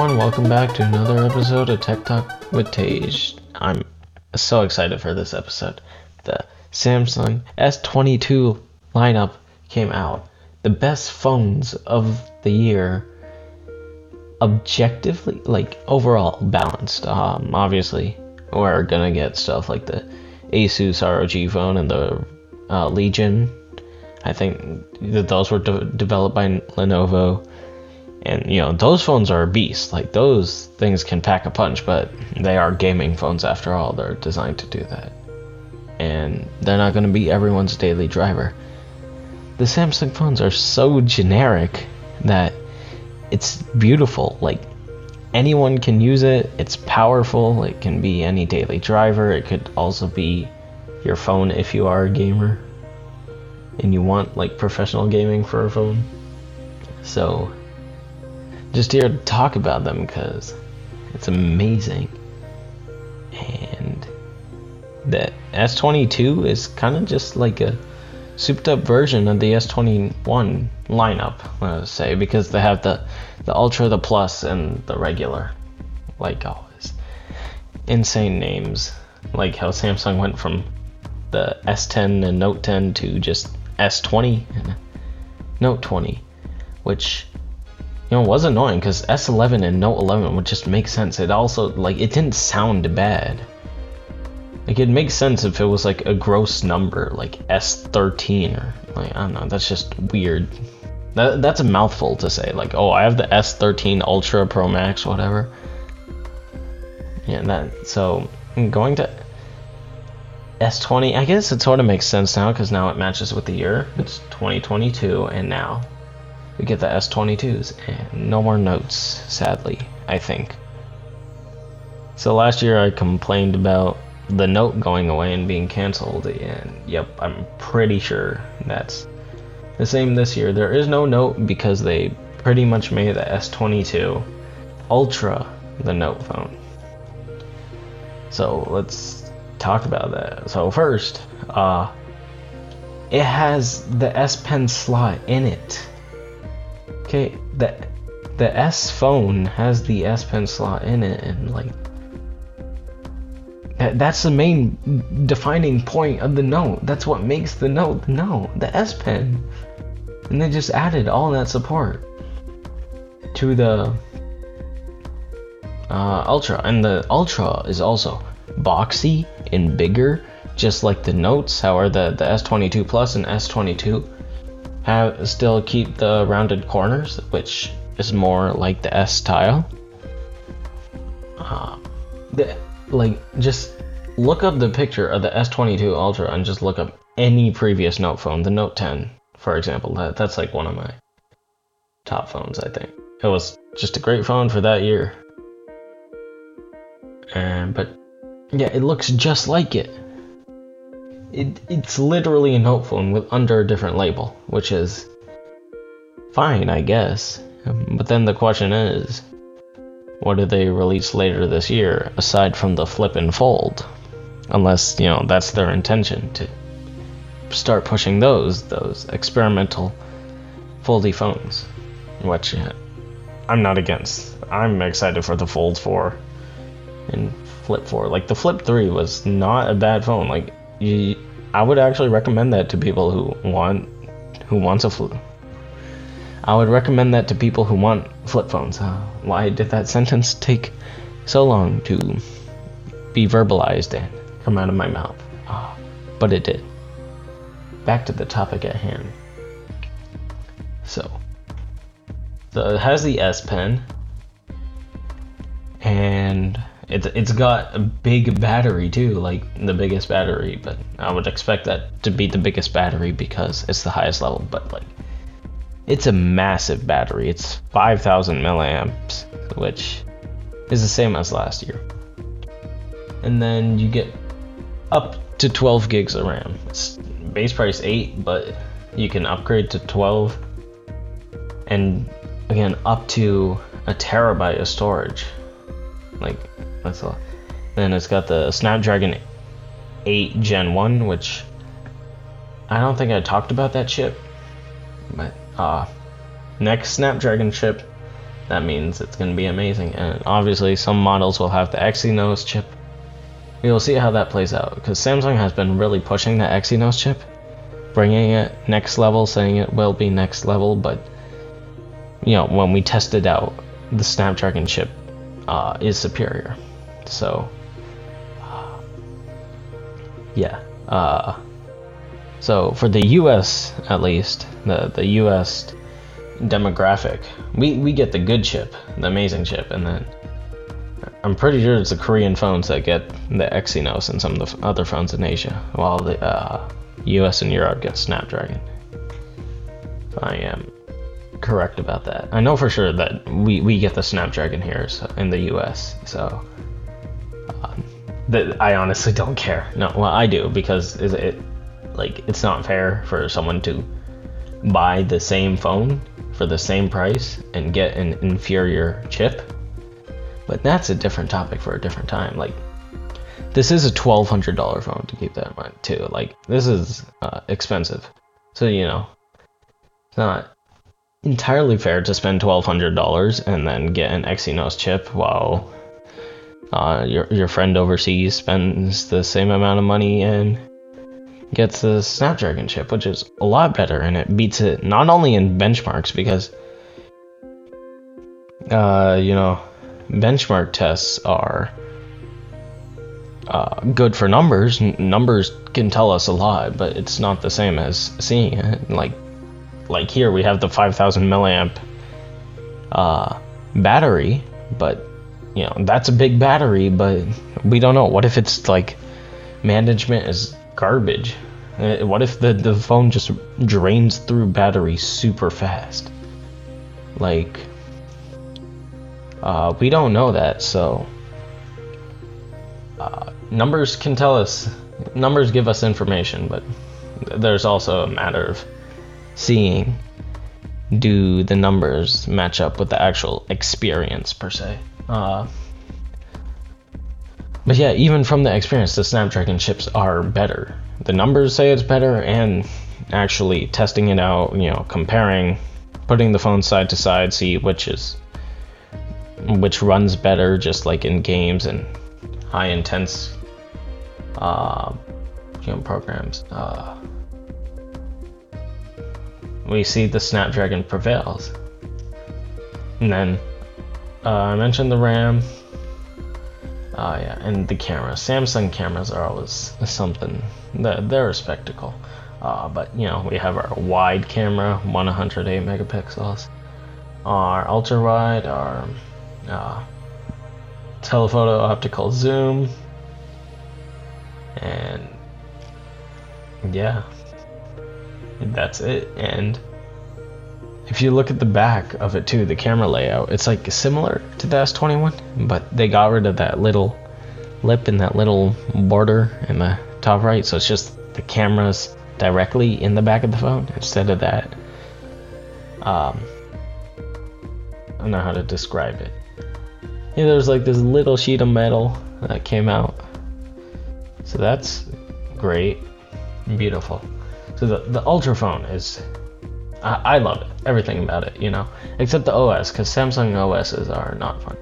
everyone, welcome back to another episode of Tech Talk with Tage. I'm so excited for this episode. The Samsung S22 lineup came out. The best phones of the year, objectively, like overall balanced. Um, obviously, we're gonna get stuff like the Asus ROG phone and the uh, Legion. I think that those were de- developed by Lenovo and you know, those phones are a beast. Like those things can pack a punch, but they are gaming phones after all. They're designed to do that. And they're not going to be everyone's daily driver. The Samsung phones are so generic that it's beautiful. Like anyone can use it. It's powerful. It can be any daily driver. It could also be your phone if you are a gamer and you want like professional gaming for a phone. So just here to talk about them because it's amazing. And the S22 is kind of just like a souped up version of the S21 lineup, let's say, because they have the, the Ultra, the Plus, and the regular, like always. Insane names, like how Samsung went from the S10 and Note 10 to just S20 and Note 20, which you know, it was annoying because S11 and Note 11 would just make sense. It also, like, it didn't sound bad. Like, it makes sense if it was, like, a gross number, like S13 or, like, I don't know, that's just weird. That, that's a mouthful to say, like, oh, I have the S13 Ultra Pro Max, whatever. Yeah, that, so, I'm going to S20, I guess it sort of makes sense now because now it matches with the year. It's 2022, and now we get the S22s, and no more notes, sadly, I think. So last year I complained about the note going away and being cancelled, and yep, I'm pretty sure that's the same this year. There is no note because they pretty much made the S22 Ultra the note phone. So let's talk about that. So first, uh, it has the S Pen slot in it. Okay, the the S phone has the S Pen slot in it, and like that, that's the main defining point of the Note. That's what makes the Note the Note, the S Pen. And they just added all that support to the uh, Ultra, and the Ultra is also boxy and bigger, just like the Notes. However, the the S22 Plus and S22 have still keep the rounded corners, which is more like the S style. Uh, the, like just look up the picture of the S22 Ultra and just look up any previous Note phone, the Note 10, for example. That that's like one of my top phones, I think. It was just a great phone for that year. And but yeah, it looks just like it it, it's literally a note phone with under a different label, which is fine, I guess. But then the question is, what do they release later this year aside from the flip and fold? Unless, you know, that's their intention to start pushing those, those experimental foldy phones, which uh, I'm not against. I'm excited for the Fold 4 and Flip 4. Like the Flip 3 was not a bad phone. Like you, I would actually recommend that to people who want who wants a flip. I would recommend that to people who want flip phones. Uh, why did that sentence take so long to be verbalized and come out of my mouth? Uh, but it did. Back to the topic at hand. So, the, it has the S Pen, and it's it's got a big battery too, like the biggest battery. But I would expect that to be the biggest battery because it's the highest level. But like, it's a massive battery. It's 5,000 milliamps, which is the same as last year. And then you get up to 12 gigs of RAM. It's base price 8, but you can upgrade to 12. And again, up to a terabyte of storage. Like, that's all. Then it's got the Snapdragon 8 Gen 1, which I don't think I talked about that chip. But uh next Snapdragon chip that means it's going to be amazing. And obviously, some models will have the Exynos chip. We will see how that plays out because Samsung has been really pushing the Exynos chip, bringing it next level, saying it will be next level. But you know, when we tested out, the Snapdragon chip uh, is superior. So, yeah. Uh, so for the U.S. at least, the the U.S. demographic, we we get the good chip, the amazing chip, and then I'm pretty sure it's the Korean phones that get the Exynos and some of the other phones in Asia, while the uh, U.S. and Europe get Snapdragon. I am correct about that. I know for sure that we, we get the Snapdragon here so, in the U.S. So that I honestly don't care. No, well I do because is it like it's not fair for someone to buy the same phone for the same price and get an inferior chip. But that's a different topic for a different time. Like this is a twelve hundred dollar phone to keep that in mind too. Like this is uh, expensive, so you know it's not entirely fair to spend twelve hundred dollars and then get an Exynos chip while uh, your your friend overseas spends the same amount of money and gets the Snapdragon chip, which is a lot better, and it beats it not only in benchmarks because uh, you know benchmark tests are uh, good for numbers. N- numbers can tell us a lot, but it's not the same as seeing it. Like like here we have the 5000 milliamp uh, battery, but you know that's a big battery, but we don't know. What if it's like management is garbage? Uh, what if the the phone just drains through battery super fast? Like, uh, we don't know that, so uh, numbers can tell us. Numbers give us information, but there's also a matter of seeing do the numbers match up with the actual experience per se. Uh, but yeah, even from the experience, the Snapdragon chips are better. The numbers say it's better, and actually testing it out, you know, comparing, putting the phone side to side, see which is which runs better, just like in games and high intense uh, you know, programs. Uh, we see the Snapdragon prevails. And then uh, I mentioned the RAM. Oh yeah, and the camera. Samsung cameras are always something. They're, they're a spectacle. Uh, but you know, we have our wide camera, 108 megapixels. Our ultra wide, our uh, telephoto optical zoom, and yeah, that's it. And if you look at the back of it too, the camera layout, it's like similar to the S21, but they got rid of that little lip and that little border in the top right, so it's just the cameras directly in the back of the phone instead of that. Um, I don't know how to describe it. Yeah, there's like this little sheet of metal that came out. So that's great, beautiful. So the the Ultra phone is, I, I love it, everything about it, you know, except the OS, because Samsung OSs are not fun.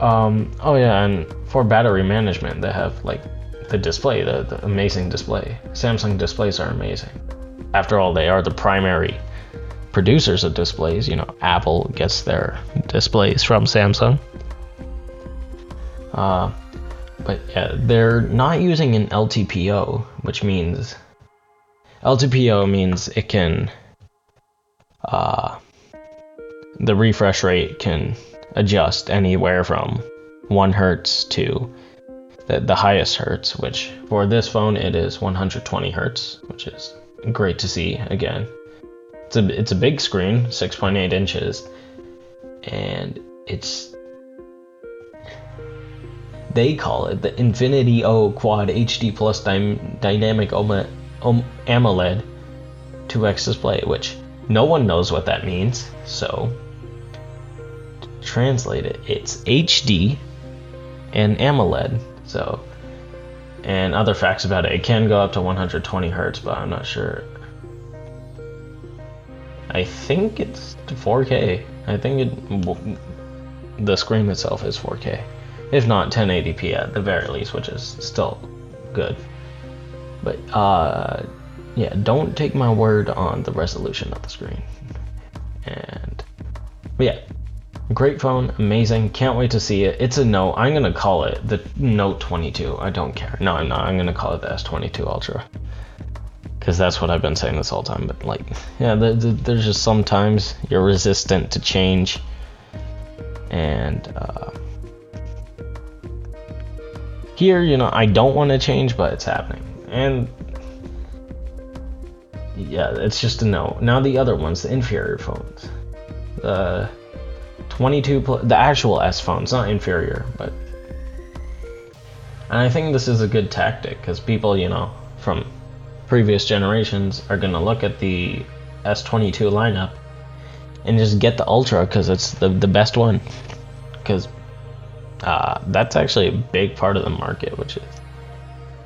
Um, oh yeah, and for battery management, they have like the display, the, the amazing display. Samsung displays are amazing. After all, they are the primary producers of displays. You know, Apple gets their displays from Samsung. Uh, but yeah, they're not using an LTPO, which means LTPO means it can, uh, the refresh rate can adjust anywhere from 1 hertz to the, the highest hertz, which for this phone it is 120 hertz, which is great to see again. It's a, it's a big screen, 6.8 inches, and it's they call it the Infinity O Quad HD Plus dy- Dynamic OLED AMOLED 2x display, which no one knows what that means. So, translate it, it's HD and AMOLED. So, and other facts about it, it can go up to 120 hertz, but I'm not sure. I think it's 4K. I think it the screen itself is 4K, if not 1080p at the very least, which is still good. But uh, yeah, don't take my word on the resolution of the screen. And yeah, great phone, amazing. Can't wait to see it. It's a Note. I'm gonna call it the Note 22. I don't care. No, I'm not. I'm gonna call it the S22 Ultra because that's what I've been saying this whole time. But like, yeah, the, the, there's just sometimes you're resistant to change, and uh, here, you know, I don't want to change, but it's happening, and yeah, it's just a no. Now the other ones, the inferior phones, the 22, pl- the actual S phones, not inferior, but. And I think this is a good tactic because people, you know, from previous generations are to look at the S22 lineup and just get the Ultra because it's the, the best one. Because uh, that's actually a big part of the market, which is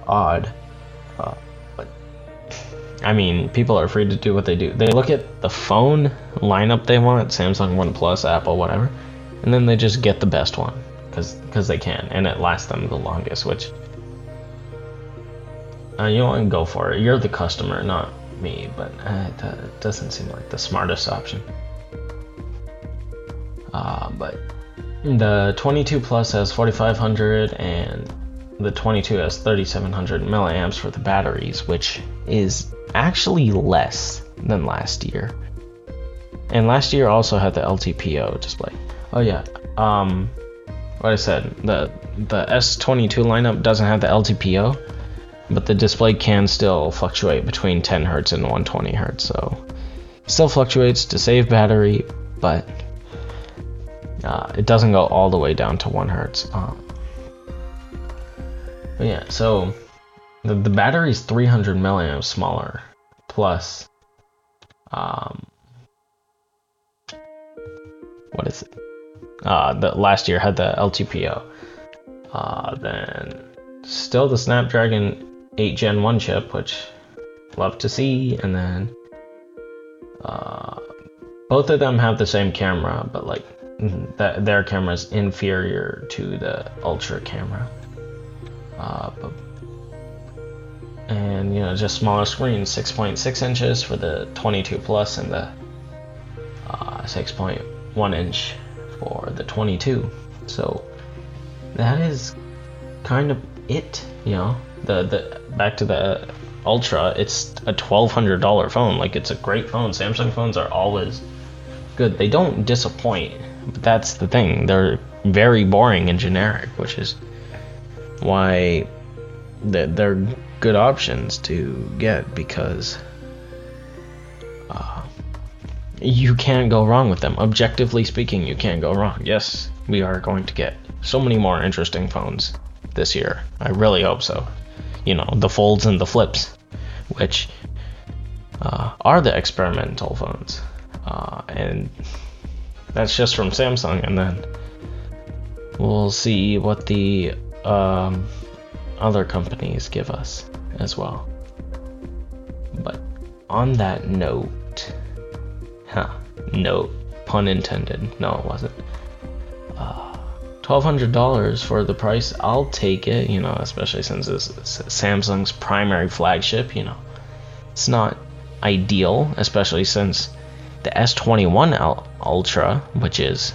odd. Uh, but I mean, people are free to do what they do. They look at the phone lineup they want Samsung, OnePlus, Apple, whatever and then they just get the best one because they can, and it lasts them the longest, which uh, you want to go for it. You're the customer, not me, but uh, it doesn't seem like the smartest option. Uh, but the 22 Plus has 4500 and the 22 has 3700 milliamps for the batteries, which is actually less than last year. And last year also had the LTPO display. Oh yeah, um, what I said, the the S22 lineup doesn't have the LTPO, but the display can still fluctuate between 10 hertz and 120 hertz. So still fluctuates to save battery, but uh, it doesn't go all the way down to one hertz. Um, but yeah, so the the battery is 300 milliamps smaller, plus um, what is it? Uh, the last year had the LTPO. Uh, then still the Snapdragon 8 Gen 1 chip, which love to see, and then uh, both of them have the same camera, but like that their camera is inferior to the Ultra camera. Uh, and you know, just smaller screen, 6.6 inches for the 22 Plus and the uh, 6.1 inch for the 22. So that is kind of it, you know. The the back to the Ultra, it's a $1200 phone. Like it's a great phone. Samsung phones are always good. They don't disappoint. But that's the thing. They're very boring and generic, which is why they're good options to get because uh, you can't go wrong with them. Objectively speaking, you can't go wrong. Yes, we are going to get so many more interesting phones this year. I really hope so. You know, the folds and the flips, which uh, are the experimental phones. Uh, and that's just from Samsung. And then we'll see what the um, other companies give us as well. But on that note, Huh. No pun intended. No, it wasn't. Uh, $1,200 for the price, I'll take it, you know, especially since it's Samsung's primary flagship, you know. It's not ideal, especially since the S21 Ultra, which is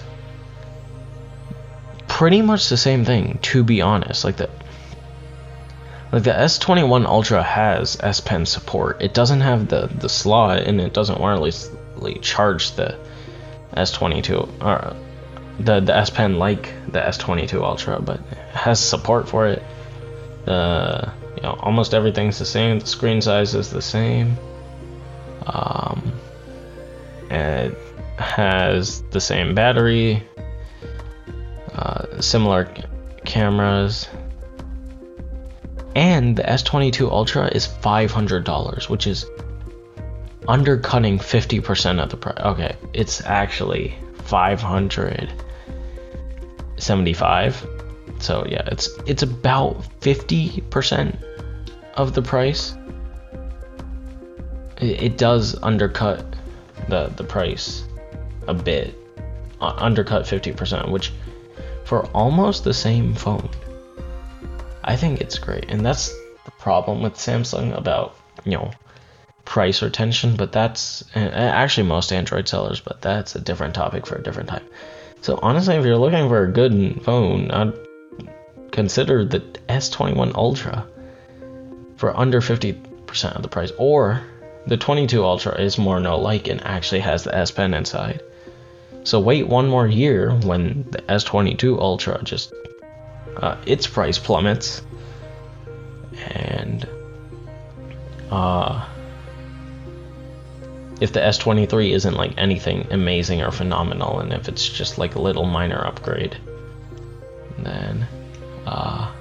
pretty much the same thing, to be honest. Like the like the S21 Ultra has S Pen support. It doesn't have the the slot, and it doesn't wirelessly charge the S22 or the the S Pen like the S22 Ultra, but has support for it. Uh, you know, almost everything's the same. The screen size is the same. Um, it has the same battery, similar cameras, and the S22 Ultra is $500, which is undercutting 50% of the price. Okay, it's actually 575. So yeah, it's it's about 50% of the price. It, it does undercut the the price a bit, uh, undercut 50%, which for almost the same phone, I think it's great. And that's the problem with Samsung about, you know, price retention, but that's actually most Android sellers, but that's a different topic for a different time. So honestly, if you're looking for a good phone, I'd consider the S21 Ultra for under 50% of the price, or the 22 Ultra is more no like and actually has the S Pen inside. So wait one more year when the S22 Ultra just uh, its price plummets, and uh, if the S23 isn't like anything amazing or phenomenal, and if it's just like a little minor upgrade, then uh,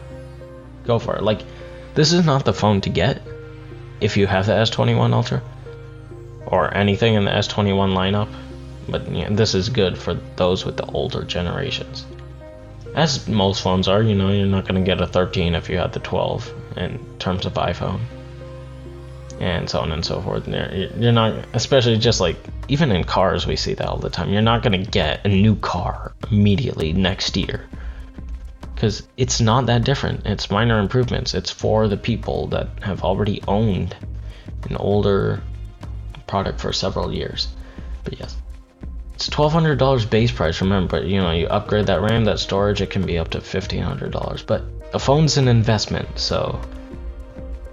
go for it. Like this is not the phone to get if you have the S21 Ultra or anything in the S21 lineup, but yeah, this is good for those with the older generations. As most phones are, you know, you're not going to get a 13 if you had the 12 in terms of iPhone. And so on and so forth. You're not, especially just like, even in cars, we see that all the time. You're not going to get a new car immediately next year because it's not that different. It's minor improvements. It's for the people that have already owned an older product for several years. But yes, it's twelve hundred dollars base price. Remember, but you know you upgrade that RAM, that storage, it can be up to fifteen hundred dollars. But a phone's an investment, so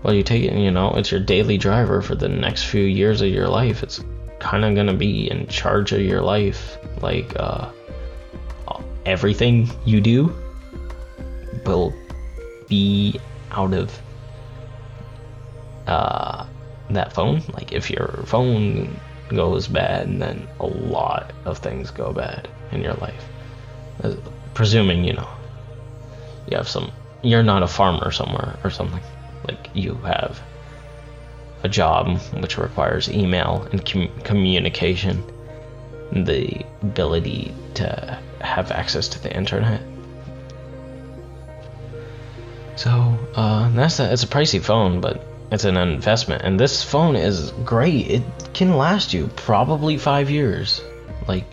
well you take it. You know, it's your daily driver for the next few years of your life. It's kind of gonna be in charge of your life, like uh, everything you do will be out of uh, that phone. Like if your phone goes bad, and then a lot of things go bad in your life. Uh, presuming you know you have some, you're not a farmer somewhere or something. Like you have a job which requires email and com- communication, the ability to have access to the internet so uh, that's a, it's a pricey phone, but it's an investment. And this phone is great. It can last you probably five years. Like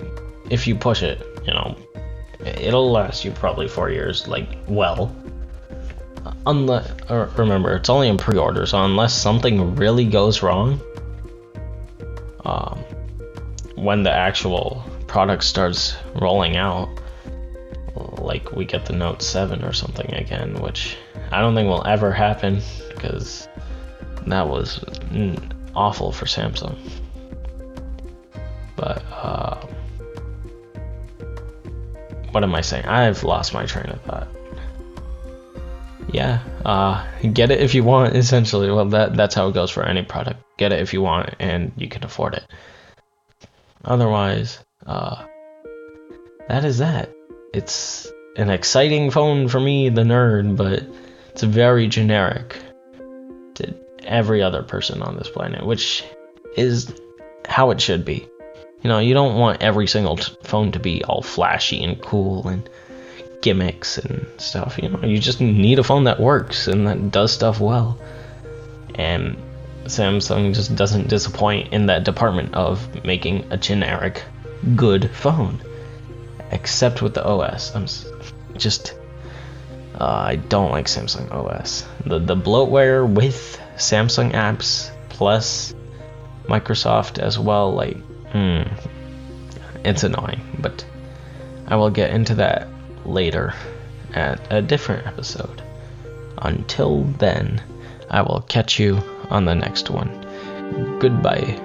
if you push it, you know, it'll last you probably four years. Like well, unless remember it's only in pre-order, so unless something really goes wrong, um, when the actual product starts rolling out, like we get the Note 7 or something again, which I don't think will ever happen because that was awful for Samsung. But uh, what am I saying? I've lost my train of thought. Yeah, uh, get it if you want. Essentially, well, that that's how it goes for any product. Get it if you want, and you can afford it. Otherwise, uh, that is that. It's an exciting phone for me, the nerd, but it's very generic to every other person on this planet, which is how it should be. You know, you don't want every single t- phone to be all flashy and cool and gimmicks and stuff. You know, you just need a phone that works and that does stuff well. And Samsung just doesn't disappoint in that department of making a generic good phone. Except with the OS. I'm just uh, I don't like Samsung OS. The the bloatware with Samsung apps plus Microsoft as well. Like, hmm, it's annoying, but I will get into that later at a different episode. Until then, I will catch you on the next one. Goodbye.